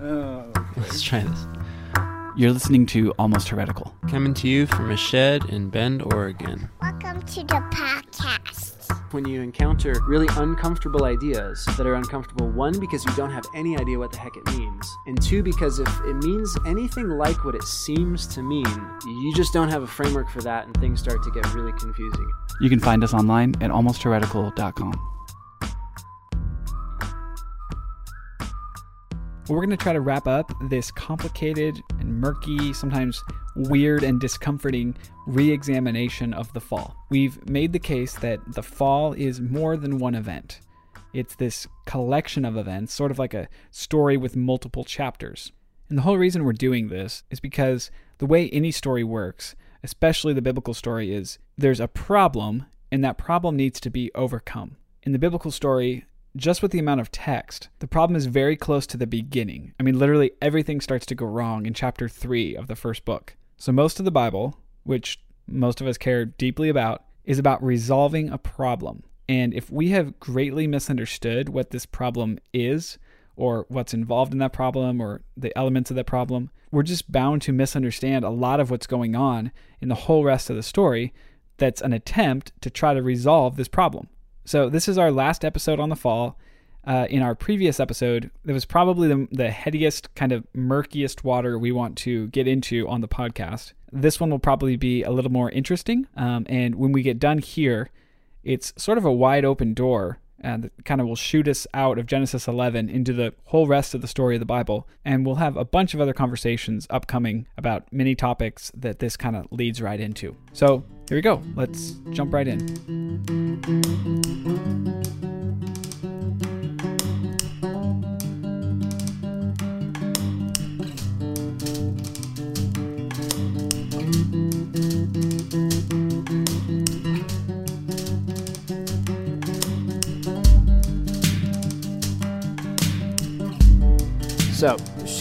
Oh, Let's try this. You're listening to Almost Heretical. Coming to you from a shed in Bend, Oregon. Welcome to the podcast. When you encounter really uncomfortable ideas that are uncomfortable, one, because you don't have any idea what the heck it means, and two, because if it means anything like what it seems to mean, you just don't have a framework for that, and things start to get really confusing. You can find us online at We're going to try to wrap up this complicated and murky, sometimes weird and discomforting re examination of the fall. We've made the case that the fall is more than one event, it's this collection of events, sort of like a story with multiple chapters. And the whole reason we're doing this is because the way any story works, especially the biblical story, is there's a problem, and that problem needs to be overcome. In the biblical story, just with the amount of text, the problem is very close to the beginning. I mean, literally everything starts to go wrong in chapter 3 of the first book. So, most of the Bible, which most of us care deeply about, is about resolving a problem. And if we have greatly misunderstood what this problem is, or what's involved in that problem, or the elements of that problem, we're just bound to misunderstand a lot of what's going on in the whole rest of the story that's an attempt to try to resolve this problem. So this is our last episode on the fall. Uh, in our previous episode, it was probably the, the headiest, kind of murkiest water we want to get into on the podcast. This one will probably be a little more interesting. Um, and when we get done here, it's sort of a wide open door and that kind of will shoot us out of Genesis 11 into the whole rest of the story of the Bible. And we'll have a bunch of other conversations upcoming about many topics that this kind of leads right into. So here we go. Let's jump right in. So,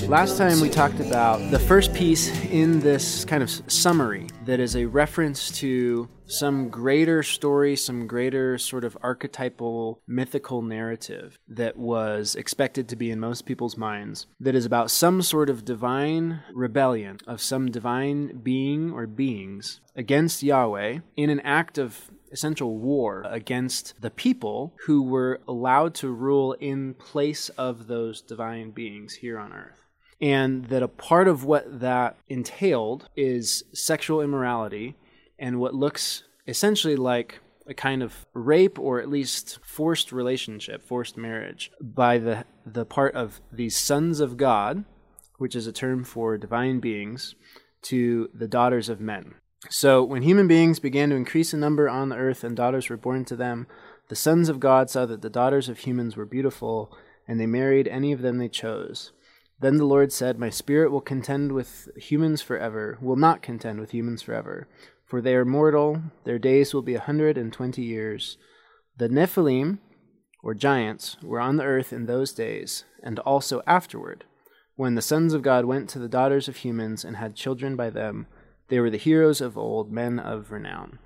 last time we talked about the first piece in this kind of summary that is a reference to some greater story, some greater sort of archetypal mythical narrative that was expected to be in most people's minds, that is about some sort of divine rebellion of some divine being or beings against Yahweh in an act of essential war against the people who were allowed to rule in place of those divine beings here on earth. And that a part of what that entailed is sexual immorality and what looks essentially like a kind of rape or at least forced relationship, forced marriage by the the part of the sons of God, which is a term for divine beings, to the daughters of men. So, when human beings began to increase in number on the earth and daughters were born to them, the sons of God saw that the daughters of humans were beautiful, and they married any of them they chose. Then the Lord said, My spirit will contend with humans forever, will not contend with humans forever, for they are mortal, their days will be a hundred and twenty years. The Nephilim, or giants, were on the earth in those days, and also afterward, when the sons of God went to the daughters of humans and had children by them they were the heroes of old, men of renown.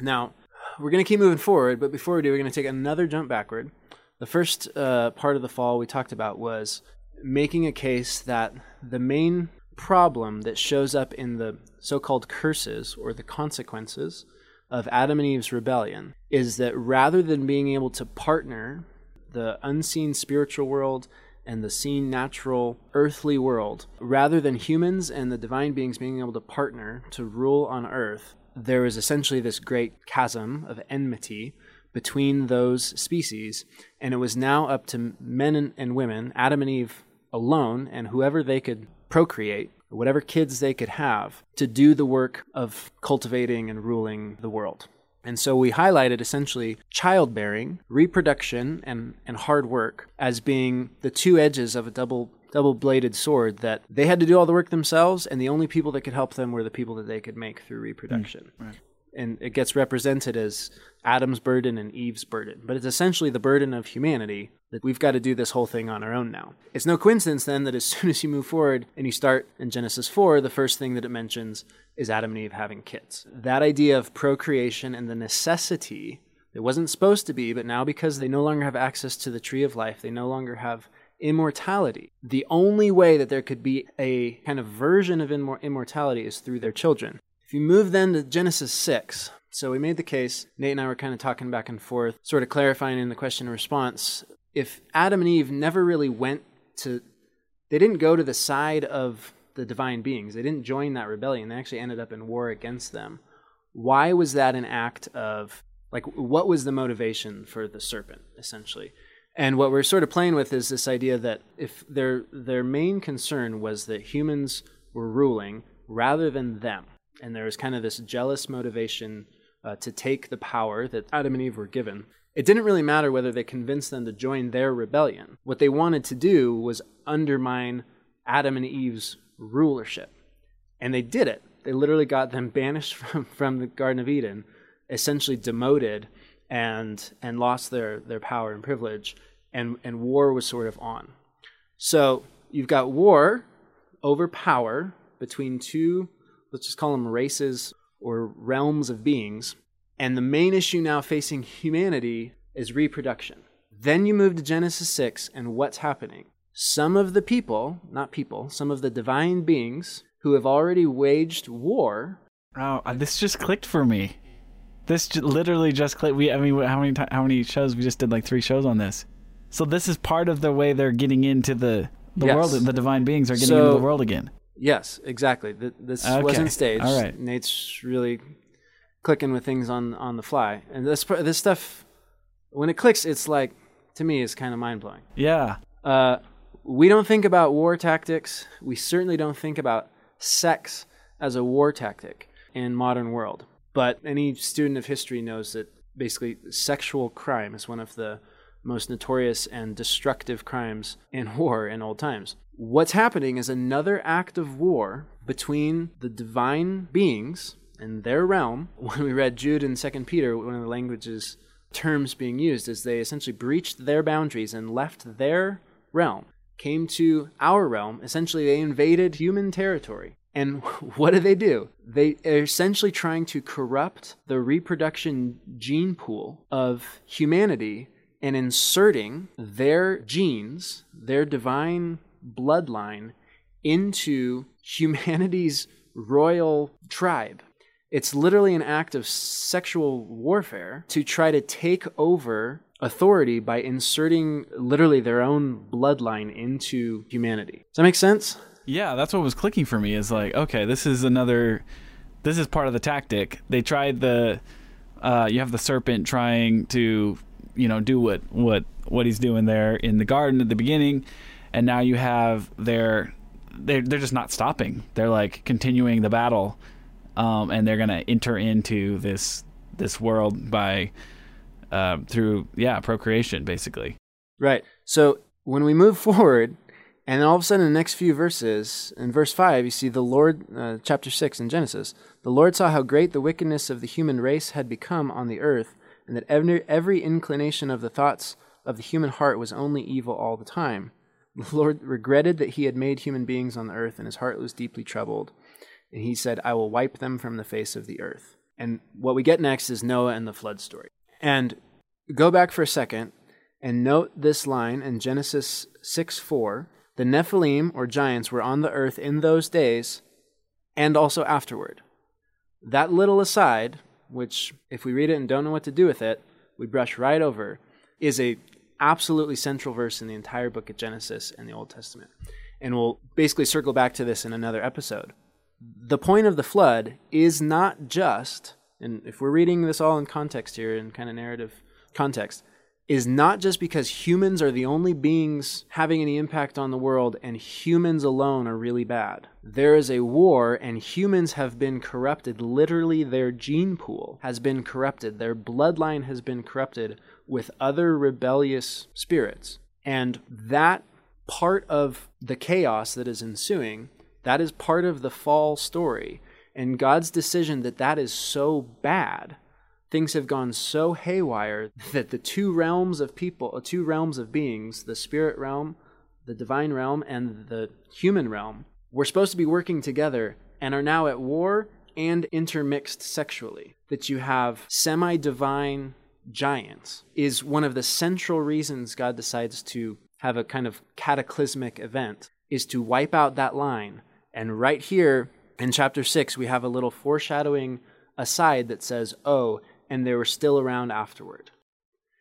Now, we're going to keep moving forward, but before we do, we're going to take another jump backward. The first uh, part of the fall we talked about was making a case that the main problem that shows up in the so called curses or the consequences of Adam and Eve's rebellion is that rather than being able to partner the unseen spiritual world and the seen natural earthly world. Rather than humans and the divine beings being able to partner to rule on earth, there is essentially this great chasm of enmity between those species, and it was now up to men and women, Adam and Eve alone, and whoever they could procreate, whatever kids they could have, to do the work of cultivating and ruling the world. And so we highlighted essentially childbearing, reproduction, and, and hard work as being the two edges of a double double bladed sword that they had to do all the work themselves, and the only people that could help them were the people that they could make through reproduction. Mm, right. And it gets represented as Adam's burden and Eve's burden. But it's essentially the burden of humanity that we've got to do this whole thing on our own now. It's no coincidence then that as soon as you move forward and you start in Genesis 4, the first thing that it mentions is Adam and Eve having kids. That idea of procreation and the necessity, it wasn't supposed to be, but now because they no longer have access to the tree of life, they no longer have immortality. The only way that there could be a kind of version of immor- immortality is through their children. If you move then to Genesis 6, so we made the case, Nate and I were kind of talking back and forth, sort of clarifying in the question and response. If Adam and Eve never really went to, they didn't go to the side of the divine beings, they didn't join that rebellion, they actually ended up in war against them. Why was that an act of, like, what was the motivation for the serpent, essentially? And what we're sort of playing with is this idea that if their their main concern was that humans were ruling rather than them, and there was kind of this jealous motivation uh, to take the power that Adam and Eve were given. It didn't really matter whether they convinced them to join their rebellion. What they wanted to do was undermine Adam and Eve's rulership. And they did it. They literally got them banished from, from the Garden of Eden, essentially demoted and and lost their, their power and privilege, and, and war was sort of on. So you've got war over power between two, let's just call them races or realms of beings. And the main issue now facing humanity is reproduction. Then you move to Genesis 6, and what's happening? Some of the people, not people, some of the divine beings who have already waged war. Oh, this just clicked for me. This j- literally just clicked. We, I mean, how many how many shows we just did? Like three shows on this. So this is part of the way they're getting into the the Yes. world. The divine beings are getting So- into the world again. Yes, exactly. Th- This Okay. wasn't staged. All right. Nate's really clicking with things on, on the fly. And this, this stuff, when it clicks, it's like, to me, is kind of mind blowing. Yeah. Uh, we don't think about war tactics. We certainly don't think about sex as a war tactic in modern world. But any student of history knows that basically sexual crime is one of the most notorious and destructive crimes in war in old times. What's happening is another act of war between the divine beings and their realm. When we read Jude and Second Peter, one of the languages terms being used is they essentially breached their boundaries and left their realm, came to our realm. Essentially, they invaded human territory. And what do they do? They are essentially trying to corrupt the reproduction gene pool of humanity and inserting their genes, their divine bloodline, into humanity's royal tribe. It's literally an act of sexual warfare to try to take over authority by inserting literally their own bloodline into humanity. Does that make sense? Yeah, that's what was clicking for me. Is like, okay, this is another. This is part of the tactic. They tried the. Uh, you have the serpent trying to, you know, do what what what he's doing there in the garden at the beginning, and now you have their. They're they're just not stopping. They're like continuing the battle, um, and they're gonna enter into this this world by, uh, through yeah procreation basically. Right. So when we move forward, and all of a sudden, in the next few verses, in verse 5, you see the Lord, uh, chapter 6 in Genesis, the Lord saw how great the wickedness of the human race had become on the earth, and that every, every inclination of the thoughts of the human heart was only evil all the time. The Lord regretted that he had made human beings on the earth, and his heart was deeply troubled. And he said, I will wipe them from the face of the earth. And what we get next is Noah and the flood story. And go back for a second and note this line in Genesis 6 4. The Nephilim, or giants, were on the earth in those days and also afterward. That little aside, which, if we read it and don't know what to do with it, we brush right over, is a absolutely central verse in the entire book of Genesis and the Old Testament. And we'll basically circle back to this in another episode. The point of the flood is not just, and if we're reading this all in context here, in kind of narrative context, is not just because humans are the only beings having any impact on the world and humans alone are really bad. There is a war and humans have been corrupted. Literally, their gene pool has been corrupted. Their bloodline has been corrupted with other rebellious spirits. And that part of the chaos that is ensuing, that is part of the fall story. And God's decision that that is so bad things have gone so haywire that the two realms of people, uh, two realms of beings, the spirit realm, the divine realm, and the human realm, were supposed to be working together and are now at war and intermixed sexually. That you have semi divine giants is one of the central reasons God decides to have a kind of cataclysmic event is to wipe out that line. And right here in chapter 6, we have a little foreshadowing aside that says, oh, and they were still around afterward.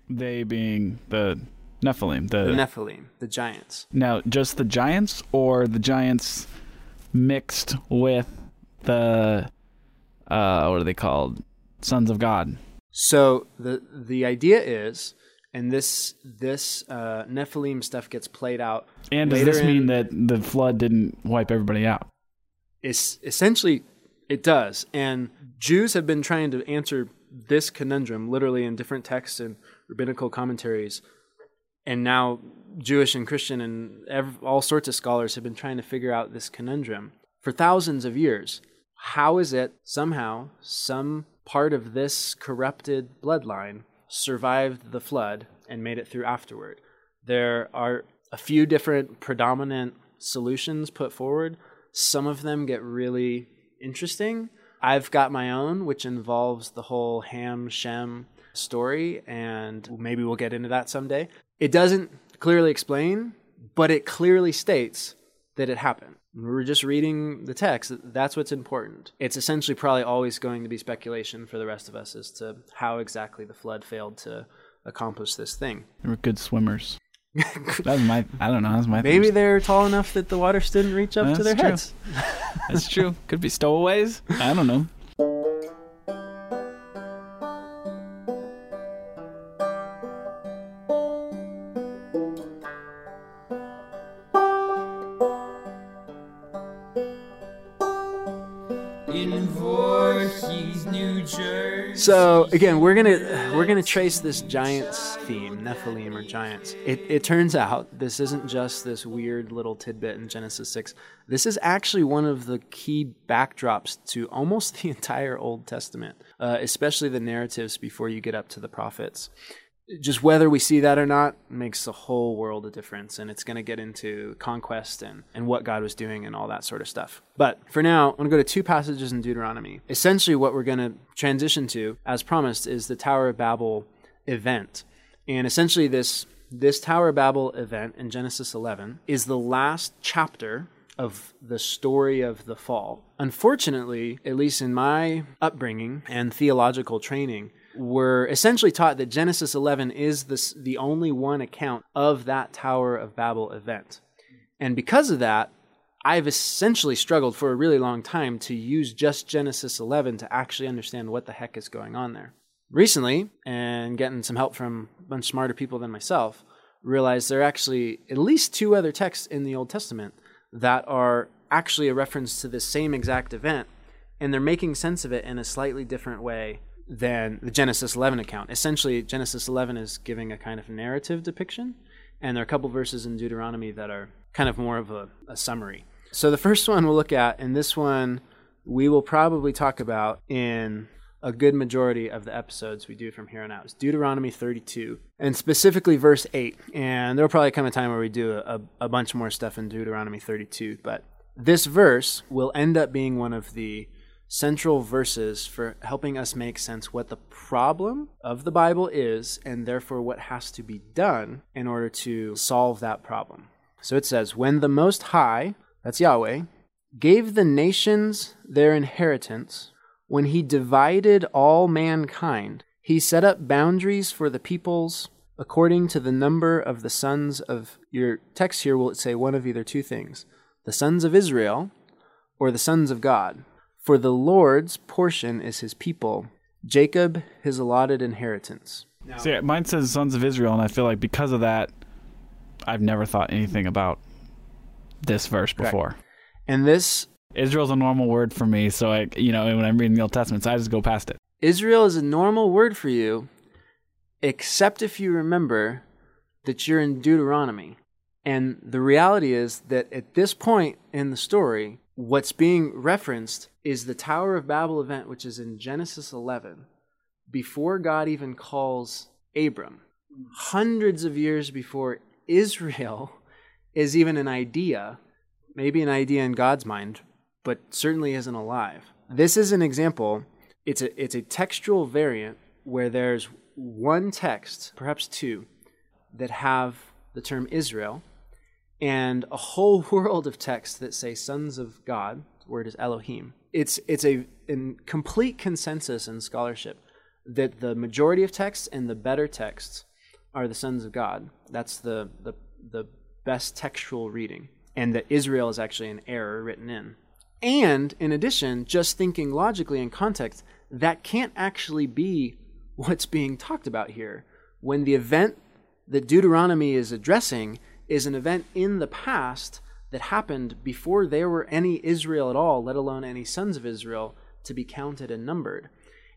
They being the Nephilim. The, The Nephilim, the giants. now, just the giants, or the giants mixed with the uh, what are they called? Sons of God. So the the idea is, and this this uh, Nephilim stuff gets played out. And does this mean in- that the flood didn't wipe everybody out? Is essentially it does, and Jews have been trying to answer this conundrum literally in different texts and rabbinical commentaries, and now Jewish and Christian and ev- all sorts of scholars have been trying to figure out this conundrum for thousands of years. How is it somehow some part of this corrupted bloodline survived the flood and made it through afterward? There are a few different predominant solutions put forward. Some of them get really interesting. I've got my own, which involves the whole Ham Shem story, and maybe we'll get into that someday. It doesn't clearly explain, but it clearly states that it happened. We're just reading the text. That's what's important. It's essentially probably always going to be speculation for the rest of us as to how exactly the flood failed to accomplish this thing. They were good swimmers. That was my. I don't know. That was my. Maybe thing. they're tall enough that the waters didn't reach up to their true. heads. That's true. Could be stowaways. I don't know. In Voorhees, New Jersey. So again, we're gonna we're gonna trace this giants theme, Nephilim or giants. It it turns out this isn't just this weird little tidbit in Genesis six. This is actually one of the key backdrops to almost the entire Old Testament, uh, especially the narratives before you get up to the prophets. Just whether we see that or not makes a whole world of difference, and it's going to get into conquest and, and what God was doing and all that sort of stuff. But for now, I'm going to go to two passages in Deuteronomy. Essentially, what we're going to transition to, as promised, is the Tower of Babel event. And essentially, this, this Tower of Babel event in Genesis 11 is the last chapter of the story of the fall. Unfortunately, at least in my upbringing and theological training, we're essentially taught that Genesis 11 is this, the only one account of that Tower of Babel event. And because of that, I've essentially struggled for a really long time to use just Genesis 11 to actually understand what the heck is going on there. Recently, and getting some help from a bunch smarter people than myself, realized there are actually at least two other texts in the Old Testament that are actually a reference to this same exact event, and they're making sense of it in a slightly different way than the Genesis 11 account. Essentially, Genesis 11 is giving a kind of narrative depiction, and there are a couple verses in Deuteronomy that are kind of more of a, a summary. So the first one we'll look at, and this one we will probably talk about in a good majority of the episodes we do from here on out. Is Deuteronomy 32, and specifically verse 8. And there'll probably come a time where we do a, a bunch more stuff in Deuteronomy 32, but this verse will end up being one of the central verses for helping us make sense what the problem of the Bible is, and therefore what has to be done in order to solve that problem. So it says, When the Most High, that's Yahweh, gave the nations their inheritance, when he divided all mankind, he set up boundaries for the peoples according to the number of the sons of your text here will it say one of either two things the sons of Israel or the sons of God. For the Lord's portion is his people, Jacob his allotted inheritance. See, mine says sons of Israel, and I feel like because of that, I've never thought anything about this verse before. And this Israel's a normal word for me, so I, you know, when I'm reading the Old Testament, so I just go past it. Israel is a normal word for you, except if you remember that you're in Deuteronomy. And the reality is that at this point in the story, what's being referenced is the Tower of Babel event, which is in Genesis 11, before God even calls Abram. Hundreds of years before Israel is even an idea, maybe an idea in God's mind, but certainly isn't alive. This is an example. It's a it's a textual variant where there's one text, perhaps two, that have the term Israel, and a whole world of texts that say sons of God. The word is Elohim. It's it's a complete consensus in scholarship that the majority of texts and the better texts are the sons of God. That's the the, the best textual reading, and that Israel is actually an error written in. And in addition, just thinking logically in context, that can't actually be what's being talked about here. When the event that Deuteronomy is addressing is an event in the past that happened before there were any Israel at all, let alone any sons of Israel to be counted and numbered.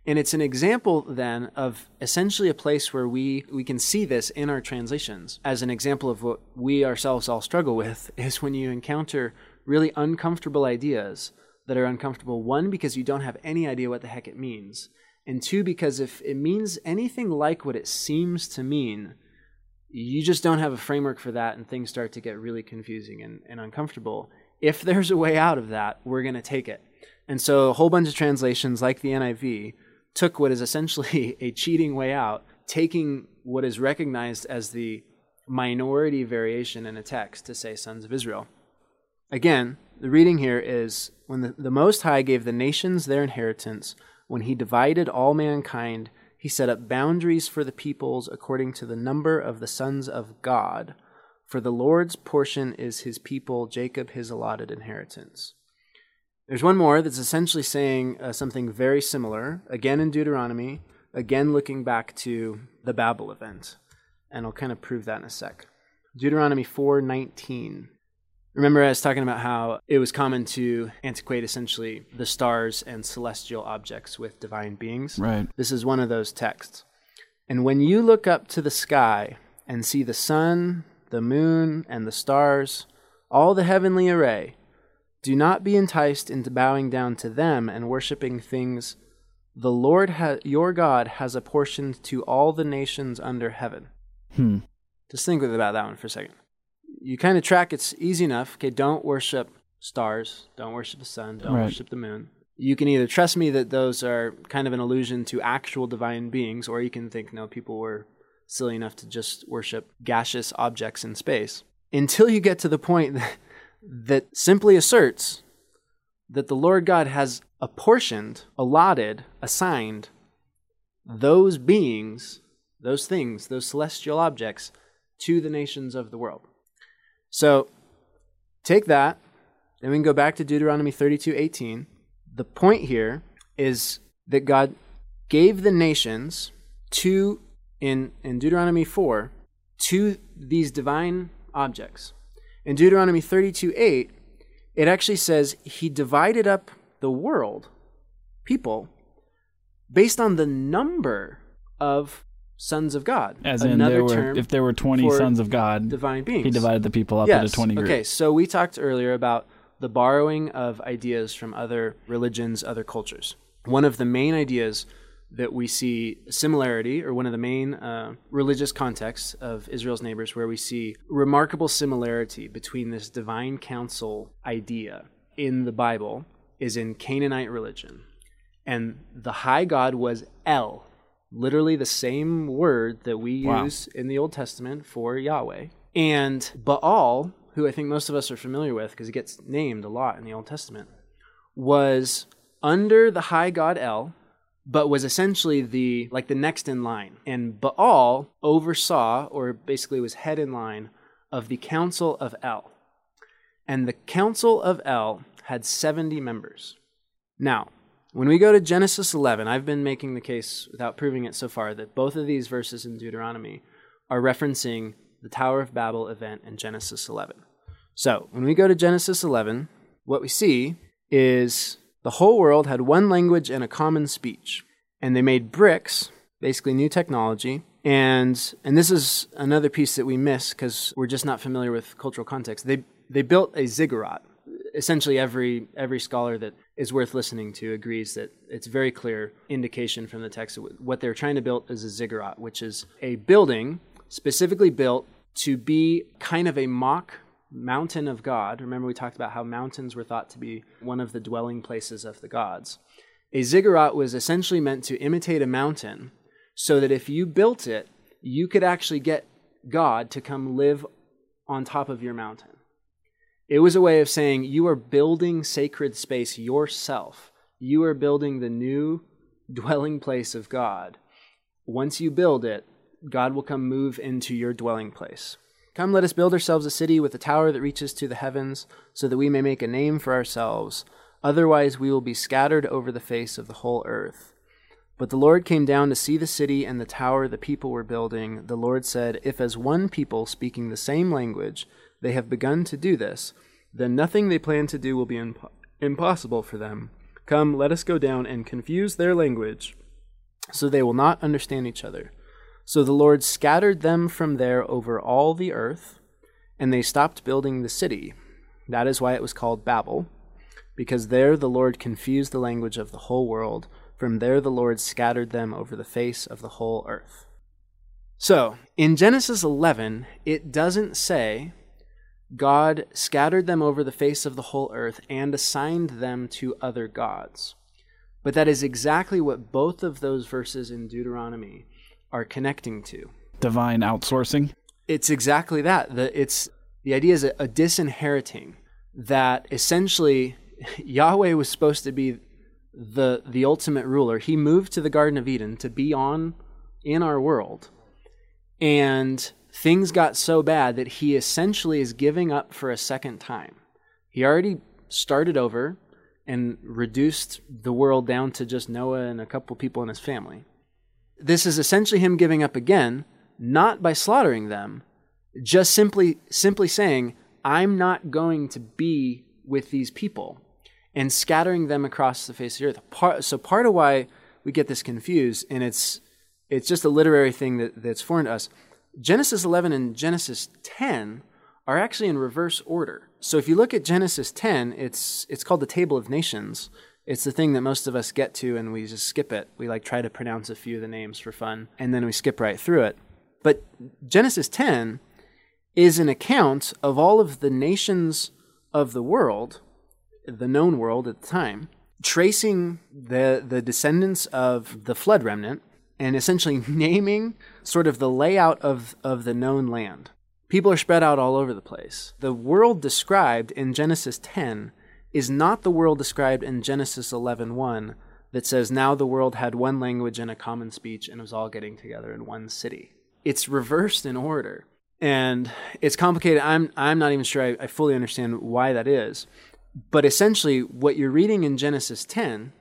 And it's an example then of essentially a place where we, we can see this in our translations as an example of what we ourselves all struggle with is when you encounter really uncomfortable ideas that are uncomfortable. One, because you don't have any idea what the heck it means. And two, because if it means anything like what it seems to mean, you just don't have a framework for that and things start to get really confusing and, and uncomfortable. If there's a way out of that, we're going to take it. And so a whole bunch of translations, like the NIV, took what is essentially a cheating way out, taking what is recognized as the minority variation in a text to say sons of Israel. Again, the reading here is when the, the Most High gave the nations their inheritance, when he divided all mankind he set up boundaries for the peoples according to the number of the sons of God. For the Lord's portion is his people, Jacob his allotted inheritance. There's one more that's essentially saying uh, something very similar, again in Deuteronomy, again looking back to the Babel event. And I'll kind of prove that in a sec. Deuteronomy 4:19. Remember, I was talking about how it was common to antiquate essentially the stars and celestial objects with divine beings. Right. This is one of those texts. And when you look up to the sky and see the sun, the moon, and the stars, all the heavenly array, do not be enticed into bowing down to them and worshiping things the Lord ha- your God has apportioned to all the nations under heaven. Hmm. Just think about that one for a second you kind of track it's easy enough. Okay, don't worship stars, don't worship the sun, don't Right. worship the moon. You can either trust me that those are kind of an allusion to actual divine beings, or you can think, no, people were silly enough to just worship gaseous objects in space. Until you get to the point that, that simply asserts that the Lord God has apportioned, allotted, assigned those beings, those things, those celestial objects to the nations of the world. So take that, then we can go back to Deuteronomy 32 18. The point here is that God gave the nations to, in, in Deuteronomy 4, to these divine objects. In Deuteronomy 32 8, it actually says he divided up the world, people, based on the number of sons of God. As in, there were, if there were 20 sons of God, divine beings. he divided the people up yes. into 20 groups. Okay, so we talked earlier about the borrowing of ideas from other religions, other cultures. One of the main ideas that we see similarity, or one of the main uh, religious contexts of Israel's neighbors, where we see remarkable similarity between this divine council idea in the Bible, is in Canaanite religion. And the high god was El, literally the same word that we Wow. use in the Old Testament for Yahweh. And Baal, who I think most of us are familiar with because he gets named a lot in the Old Testament, was under the high god El, but was essentially the like the next in line. And Baal oversaw, or basically was head in line, of the council of El. And the council of El had 70 members. Now, when we go to Genesis 11, I've been making the case without proving it so far that both of these verses in Deuteronomy are referencing the Tower of Babel event in Genesis 11. So, when we go to Genesis 11, what we see is the whole world had one language and a common speech. And they made bricks, basically new technology. And and this is another piece that we miss because we're just not familiar with cultural context. They they built a ziggurat. Essentially, every every scholar that is worth listening to agrees that it's very clear indication from the text what they're trying to build is a ziggurat, which is a building specifically built to be kind of a mock mountain of God. Remember, we talked about how mountains were thought to be one of the dwelling places of the gods. A ziggurat was essentially meant to imitate a mountain so that if you built it, you could actually get God to come live on top of your mountain. It was a way of saying you are building sacred space yourself. You are building the new dwelling place of God. Once you build it, God will come move into your dwelling place. Come, let us build ourselves a city with a tower that reaches to the heavens, so that we may make a name for ourselves. Otherwise, we will be scattered over the face of the whole earth. But the Lord came down to see the city and the tower the people were building. The Lord said, If as one people speaking the same language they have begun to do this, then nothing they plan to do will be imp- impossible for them. Come, let us go down and confuse their language, so they will not understand each other. So the Lord scattered them from there over all the earth, and they stopped building the city. That is why it was called Babel, because there the Lord confused the language of the whole world. From there the Lord scattered them over the face of the whole earth. So, in Genesis 11, it doesn't say God scattered them over the face of the whole earth and assigned them to other gods. But that is exactly what both of those verses in Deuteronomy are connecting to. Divine outsourcing. It's exactly that. The, it's the idea is a, a disinheriting that essentially Yahweh was supposed to be the the ultimate ruler. He moved to the Garden of Eden to be on in our world. And things got so bad that he essentially is giving up for a second time. He already started over and reduced the world down to just Noah and a couple people in his family. This is essentially him giving up again, not by slaughtering them, just simply simply saying, I'm not going to be with these people and scattering them across the face of the earth. Part, so part of why we get this confused, and it's it's just a literary thing that, that's foreign to us. Genesis 11 and Genesis 10 are actually in reverse order. So if you look at Genesis 10, it's it's called the Table of Nations. It's the thing that most of us get to and we just skip it. We like try to pronounce a few of the names for fun and then we skip right through it. But Genesis 10 is an account of all of the nations of the world, the known world at the time, tracing the the descendants of the flood remnant and essentially naming sort of the layout of, of the known land. People are spread out all over the place. The world described in Genesis 10 is not the world described in Genesis 11:1 that says now the world had one language and a common speech and was all getting together in one city. It's reversed in order. And it's complicated. I'm I'm not even sure I, I fully understand why that is. But essentially what you're reading in Genesis 10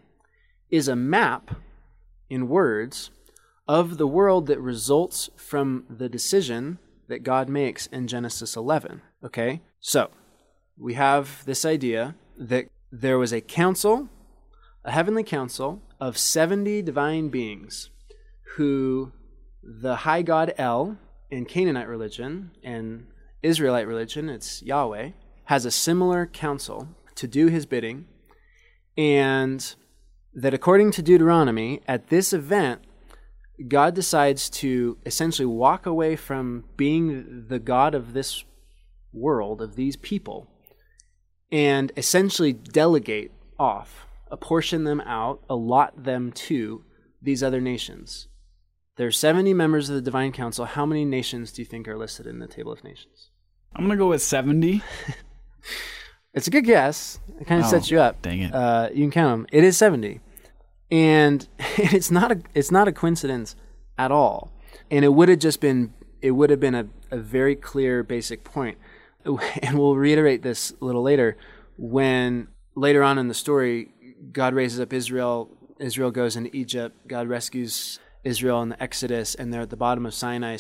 is a map in words of the world that results from the decision that God makes in Genesis 11. Okay? So, we have this idea that there was a council, a heavenly council of 70 divine beings who the high god El in Canaanite religion and Israelite religion, it's Yahweh, has a similar council to do his bidding, and that according to Deuteronomy, at this event, God decides to essentially walk away from being the God of this world, of these people, and essentially delegate off, apportion them out, allot them to these other nations. There are 70 members of the Divine Council. How many nations do you think are listed in the Table of Nations? I'm going to go with 70. it's a good guess. It kind of Oh, sets you up. dang it. Uh, you can count them. It is 70 and it's not a it's not a coincidence at all. And it would have just been it would have been a, a very clear basic point. And we'll reiterate this a little later. When later on in the story god raises up israel israel goes into egypt god rescues israel in the exodus and they're at the bottom of sinai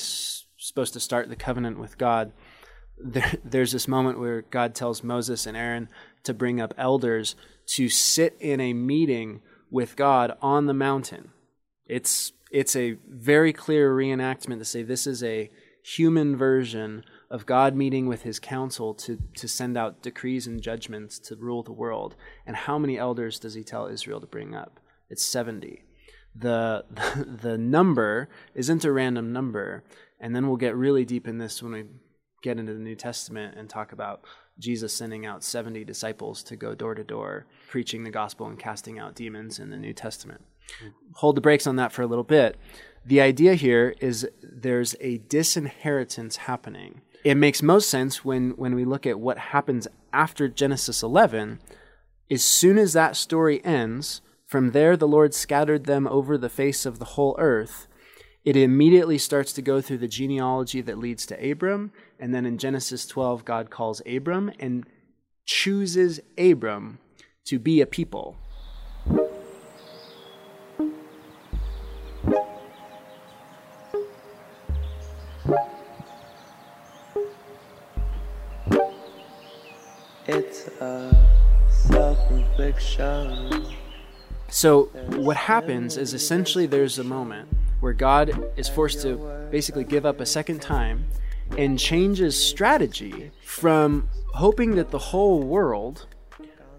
supposed to start the covenant with god. There, there's this moment where God tells Moses and Aaron to bring up elders to sit in a meeting with God on the mountain. It's it's a very clear reenactment to say this is a human version of God meeting with his council to, to send out decrees and judgments to rule the world. And how many elders does he tell Israel to bring up? It's 70. The, the number isn't a random number. And then we'll get really deep in this when we get into the New Testament and talk about Jesus sending out 70 disciples to go door to door, preaching the gospel and casting out demons in the New Testament. hold the brakes on that for a little bit. The idea here is there's a disinheritance happening. It makes most sense when, when we look at what happens after Genesis 11. As soon as that story ends, from there the Lord scattered them over the face of the whole earth. It immediately starts to go through the genealogy that leads to Abram. And then in Genesis 12, God calls Abram and chooses Abram to be a people. It's a self-infliction. So, what happens is essentially there's a moment where God is forced to basically give up a second time and changes strategy from hoping that the whole world,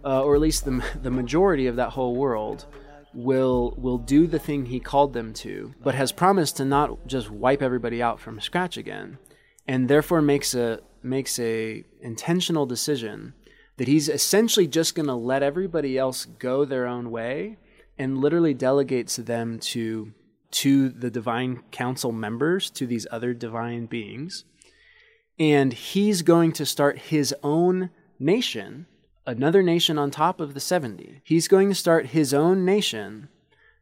uh, or at least the, the majority of that whole world, will will do the thing he called them to, but has promised to not just wipe everybody out from scratch again, and therefore makes a makes a intentional decision that he's essentially just going to let everybody else go their own way and literally delegates them to to the divine council members to these other divine beings and he's going to start his own nation another nation on top of the 70 he's going to start his own nation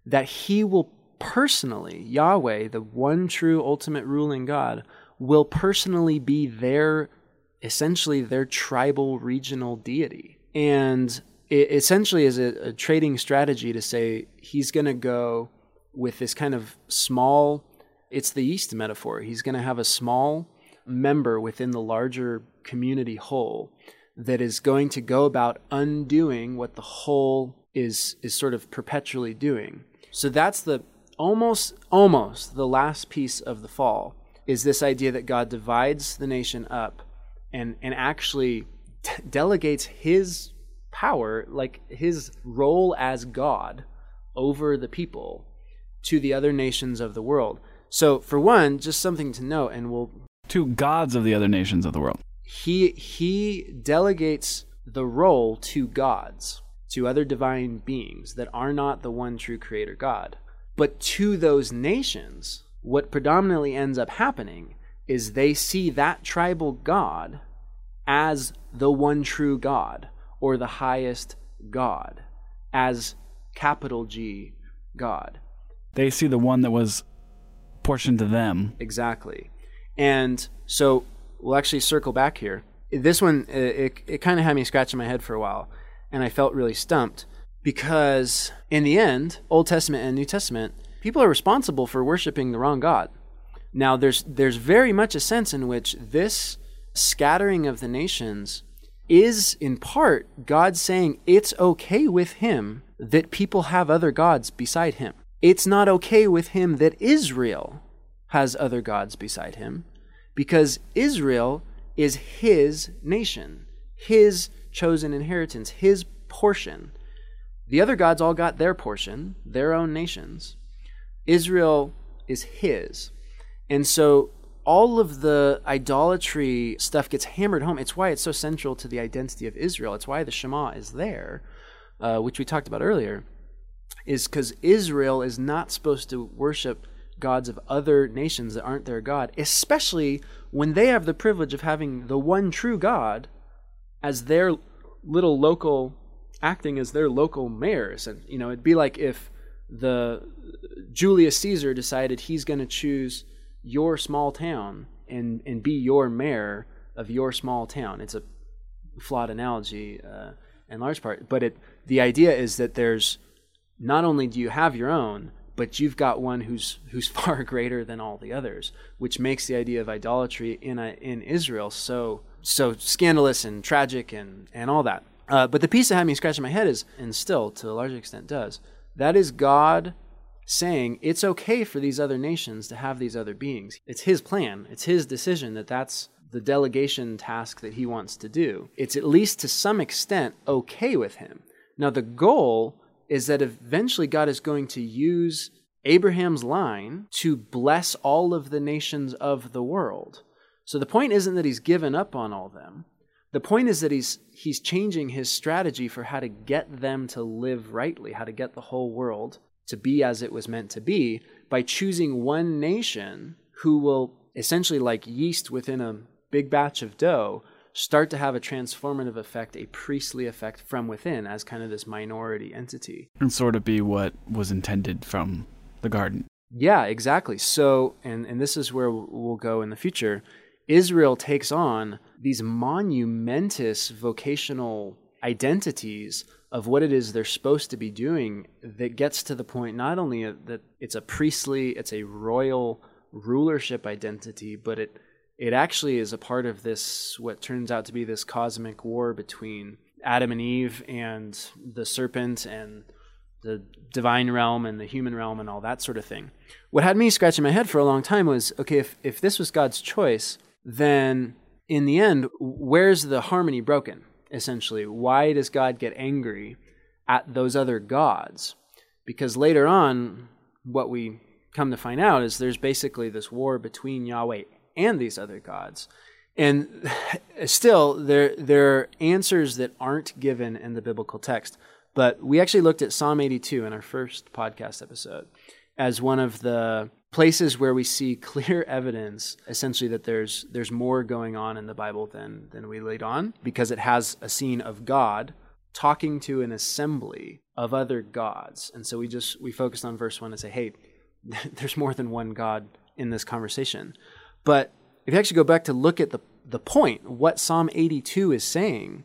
that he will personally Yahweh the one true ultimate ruling God will personally be their essentially their tribal regional deity. And it essentially is a, a trading strategy to say he's going to go with this kind of small, it's the yeast metaphor. He's going to have a small member within the larger community whole that is going to go about undoing what the whole is is sort of perpetually doing. So that's the almost almost the last piece of the fall is this idea that God divides the nation up and and actually delegates his power, like his role as God over the people to the other nations of the world. So, for one, just something to note, and we'll to gods of the other nations of the world. He he delegates the role to gods, to other divine beings that are not the one true creator God. But to those nations, what predominantly ends up happening is they see that tribal God as the one true God or the highest God, as capital G God. They see the one that was portioned to them. Exactly. And so we'll actually circle back here. This one, uh, it, it, it kind of had me scratching my head for a while, and I felt really stumped because in the end, Old Testament and New Testament, people are responsible for worshiping the wrong God. Now, there's there's very much a sense in which this scattering of the nations is in part God saying it's okay with him that people have other gods beside him. It's not okay with him that Israel has other gods beside him because Israel is his nation, his chosen inheritance, his portion. The other gods all got their portion, their own nations. Israel is his. And so all of the idolatry stuff gets hammered home. It's why it's so central to the identity of Israel. It's why the Shema is there, uh, which we talked about earlier, is because Israel is not supposed to worship gods of other nations that aren't their God, especially when they have the privilege of having the one true God as their little local, acting as their local mayors. And, you know, it'd be like if the Julius Caesar decided he's going to choose your small town and and be your mayor of your small town. It's a flawed analogy uh, in large part, but it the idea is that there's not only do you have your own, but you've got one who's who's far greater than all the others, which makes the idea of idolatry in a, in Israel so so scandalous and tragic and and all that. Uh, but the piece that had me scratching my head is, and still to a large extent does, that is God saying it's okay for these other nations to have these other beings. It's his plan, it's his decision that that's the delegation task that he wants to do. It's at least to some extent okay with him. Now, the goal is that eventually God is going to use Abraham's line to bless all of the nations of the world. So the point isn't that he's given up on all them. The point is that he's he's changing his strategy for how to get them to live rightly, how to get the whole world to be as it was meant to be by choosing one nation who will essentially, like yeast within a big batch of dough, start to have a transformative effect, a priestly effect from within as kind of this minority entity. And sort of be what was intended from the garden. Yeah, exactly. So, and, and this is where we'll go in the future. Israel takes on these monumentous vocational identities of what it is they're supposed to be doing that gets to the point not only that it's a priestly, it's a royal rulership identity, but it it actually is a part of this what turns out to be this cosmic war between Adam and Eve and the serpent and the divine realm and the human realm and all that sort of thing. What had me scratching my head for a long time was okay, if, if this was God's choice, then in the end, where's the harmony broken? Essentially, why does God get angry at those other gods? Because later on, what we come to find out is there's basically this war between Yahweh and these other gods. And still, there, there are answers that aren't given in the biblical text. But we actually looked at Psalm 82 in our first podcast episode as one of the places where we see clear evidence essentially that there's there's more going on in the Bible than than we laid on because it has a scene of God talking to an assembly of other gods. And so we just we focused on verse 1 and say, "Hey, there's more than one God in this conversation." But if you actually go back to look at the, the point, what Psalm 82 is saying,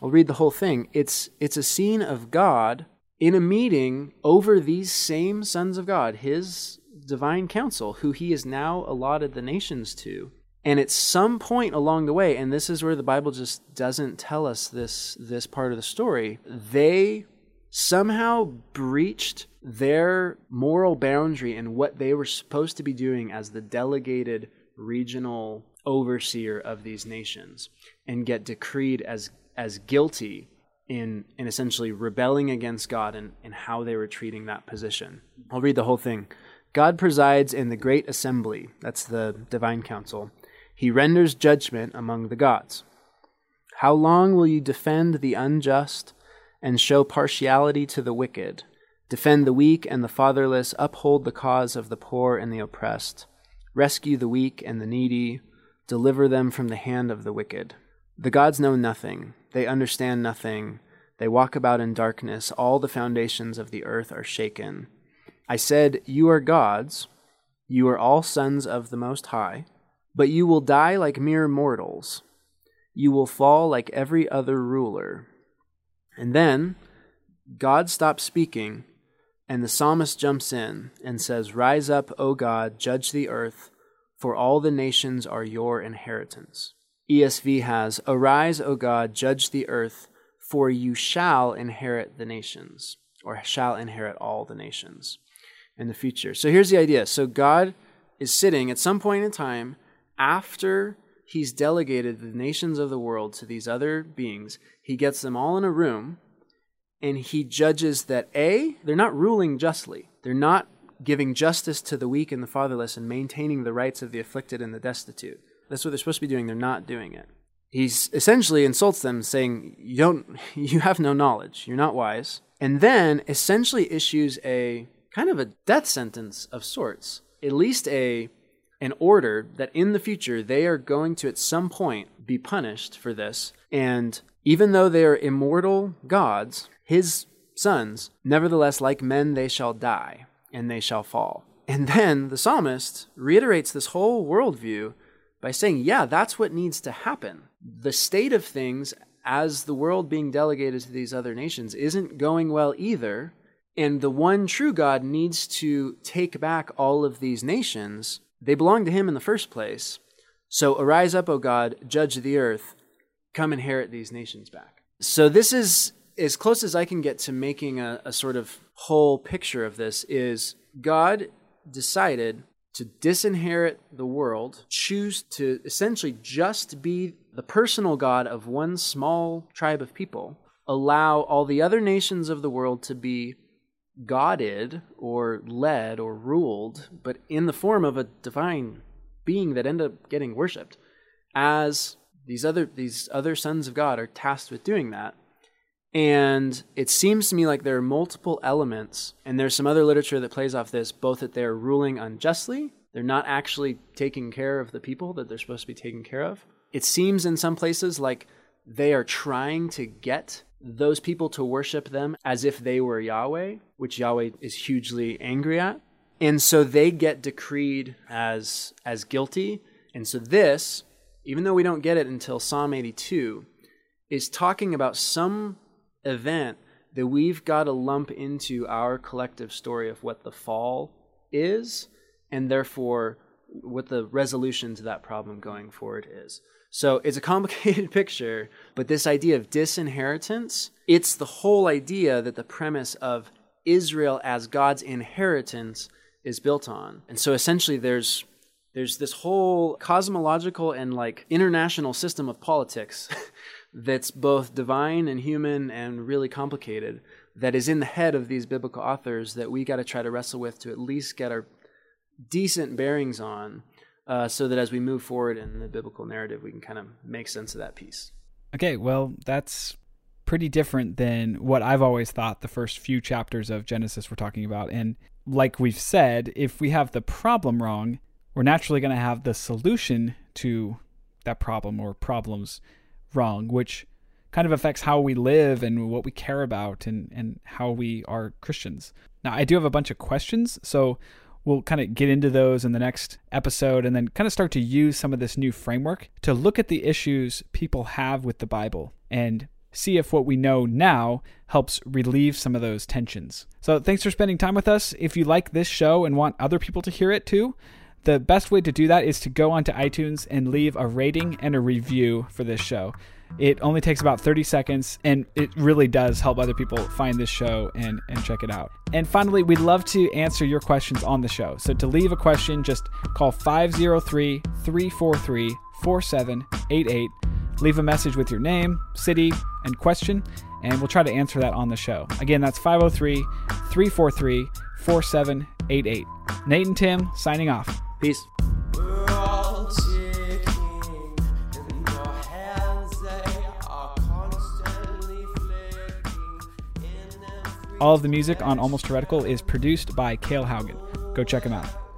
I'll read the whole thing. It's, it's a scene of God in a meeting over these same sons of God, his divine council, who he has now allotted the nations to. And at some point along the way, and this is where the Bible just doesn't tell us this, this part of the story, they somehow breached their moral boundary and what they were supposed to be doing as the delegated regional overseer of these nations and get decreed as as guilty in in essentially rebelling against God and, and how they were treating that position. I'll read the whole thing. God presides in the great assembly, that's the divine council. He renders judgment among the gods. How long will you defend the unjust and show partiality to the wicked? Defend the weak and the fatherless, uphold the cause of the poor and the oppressed. Rescue the weak and the needy, deliver them from the hand of the wicked. The gods know nothing, they understand nothing, they walk about in darkness, all the foundations of the earth are shaken. I said, You are gods, you are all sons of the Most High, but you will die like mere mortals. You will fall like every other ruler. And then God stopped speaking and the psalmist jumps in and says, Rise up, O God, judge the earth, for all the nations are your inheritance. ESV has, Arise, O God, judge the earth, for you shall inherit the nations, or shall inherit all the nations in the future. So here's the idea. So God is sitting at some point in time after he's delegated the nations of the world to these other beings, he gets them all in a room and he judges that A, they're not ruling justly. They're not giving justice to the weak and the fatherless and maintaining the rights of the afflicted and the destitute. That's what they're supposed to be doing. They're not doing it. He essentially insults them, saying, "You don't, you have no knowledge. You're not wise." And then essentially issues a kind of a death sentence of sorts, at least a an order that in the future they are going to at some point be punished for this. And even though they are immortal gods, his sons, nevertheless, like men, they shall die and they shall fall. And then the psalmist reiterates this whole worldview by saying, yeah, that's what needs to happen. The state of things as the world being delegated to these other nations isn't going well either. And the one true God needs to take back all of these nations. They belong to him in the first place. So arise up, O God, judge the earth, come inherit these nations back. So this is as close as I can get to making a, a sort of whole picture of this is God decided to disinherit the world, choose to essentially just be the personal God of one small tribe of people, allow all the other nations of the world to be godded or led or ruled, but in the form of a divine being that end up getting worshipped, as these other these other sons of God are tasked with doing that. And it seems to me like there are multiple elements, and there's some other literature that plays off this, both that they're ruling unjustly, they're not actually taking care of the people that they're supposed to be taking care of. It seems in some places like they are trying to get those people to worship them as if they were Yahweh, which Yahweh is hugely angry at. And so they get decreed as as guilty. And so this, even though we don't get it until Psalm 82, is talking about some event that we've got to lump into our collective story of what the fall is and therefore what the resolution to that problem going forward is. So it's a complicated picture, but this idea of disinheritance, it's the whole idea that the premise of Israel as God's inheritance is built on. And so essentially there's there's this whole cosmological and like international system of politics that's both divine and human and really complicated that is in the head of these biblical authors that we got to try to wrestle with to at least get our decent bearings on uh, so that as we move forward in the biblical narrative, we can kind of make sense of that piece. Okay, well, that's pretty different than what I've always thought the first few chapters of Genesis were talking about. And like we've said, if we have the problem wrong, we're naturally going to have the solution to that problem or problems wrong, which kind of affects how we live and what we care about and, and how we are Christians. Now, I do have a bunch of questions, so we'll kind of get into those in the next episode and then kind of start to use some of this new framework to look at the issues people have with the Bible and see if what we know now helps relieve some of those tensions. So, thanks for spending time with us. If you like this show and want other people to hear it too, the best way to do that is to go onto iTunes and leave a rating and a review for this show. It only takes about 30 seconds and it really does help other people find this show and, and check it out. And finally, we'd love to answer your questions on the show. So to leave a question, just call 503 343 4788. Leave a message with your name, city, and question, and we'll try to answer that on the show. Again, that's 503 343 4788. Nate and Tim signing off. Peace. All of the music on Almost Heretical is produced by Kale Haugen. Go check him out.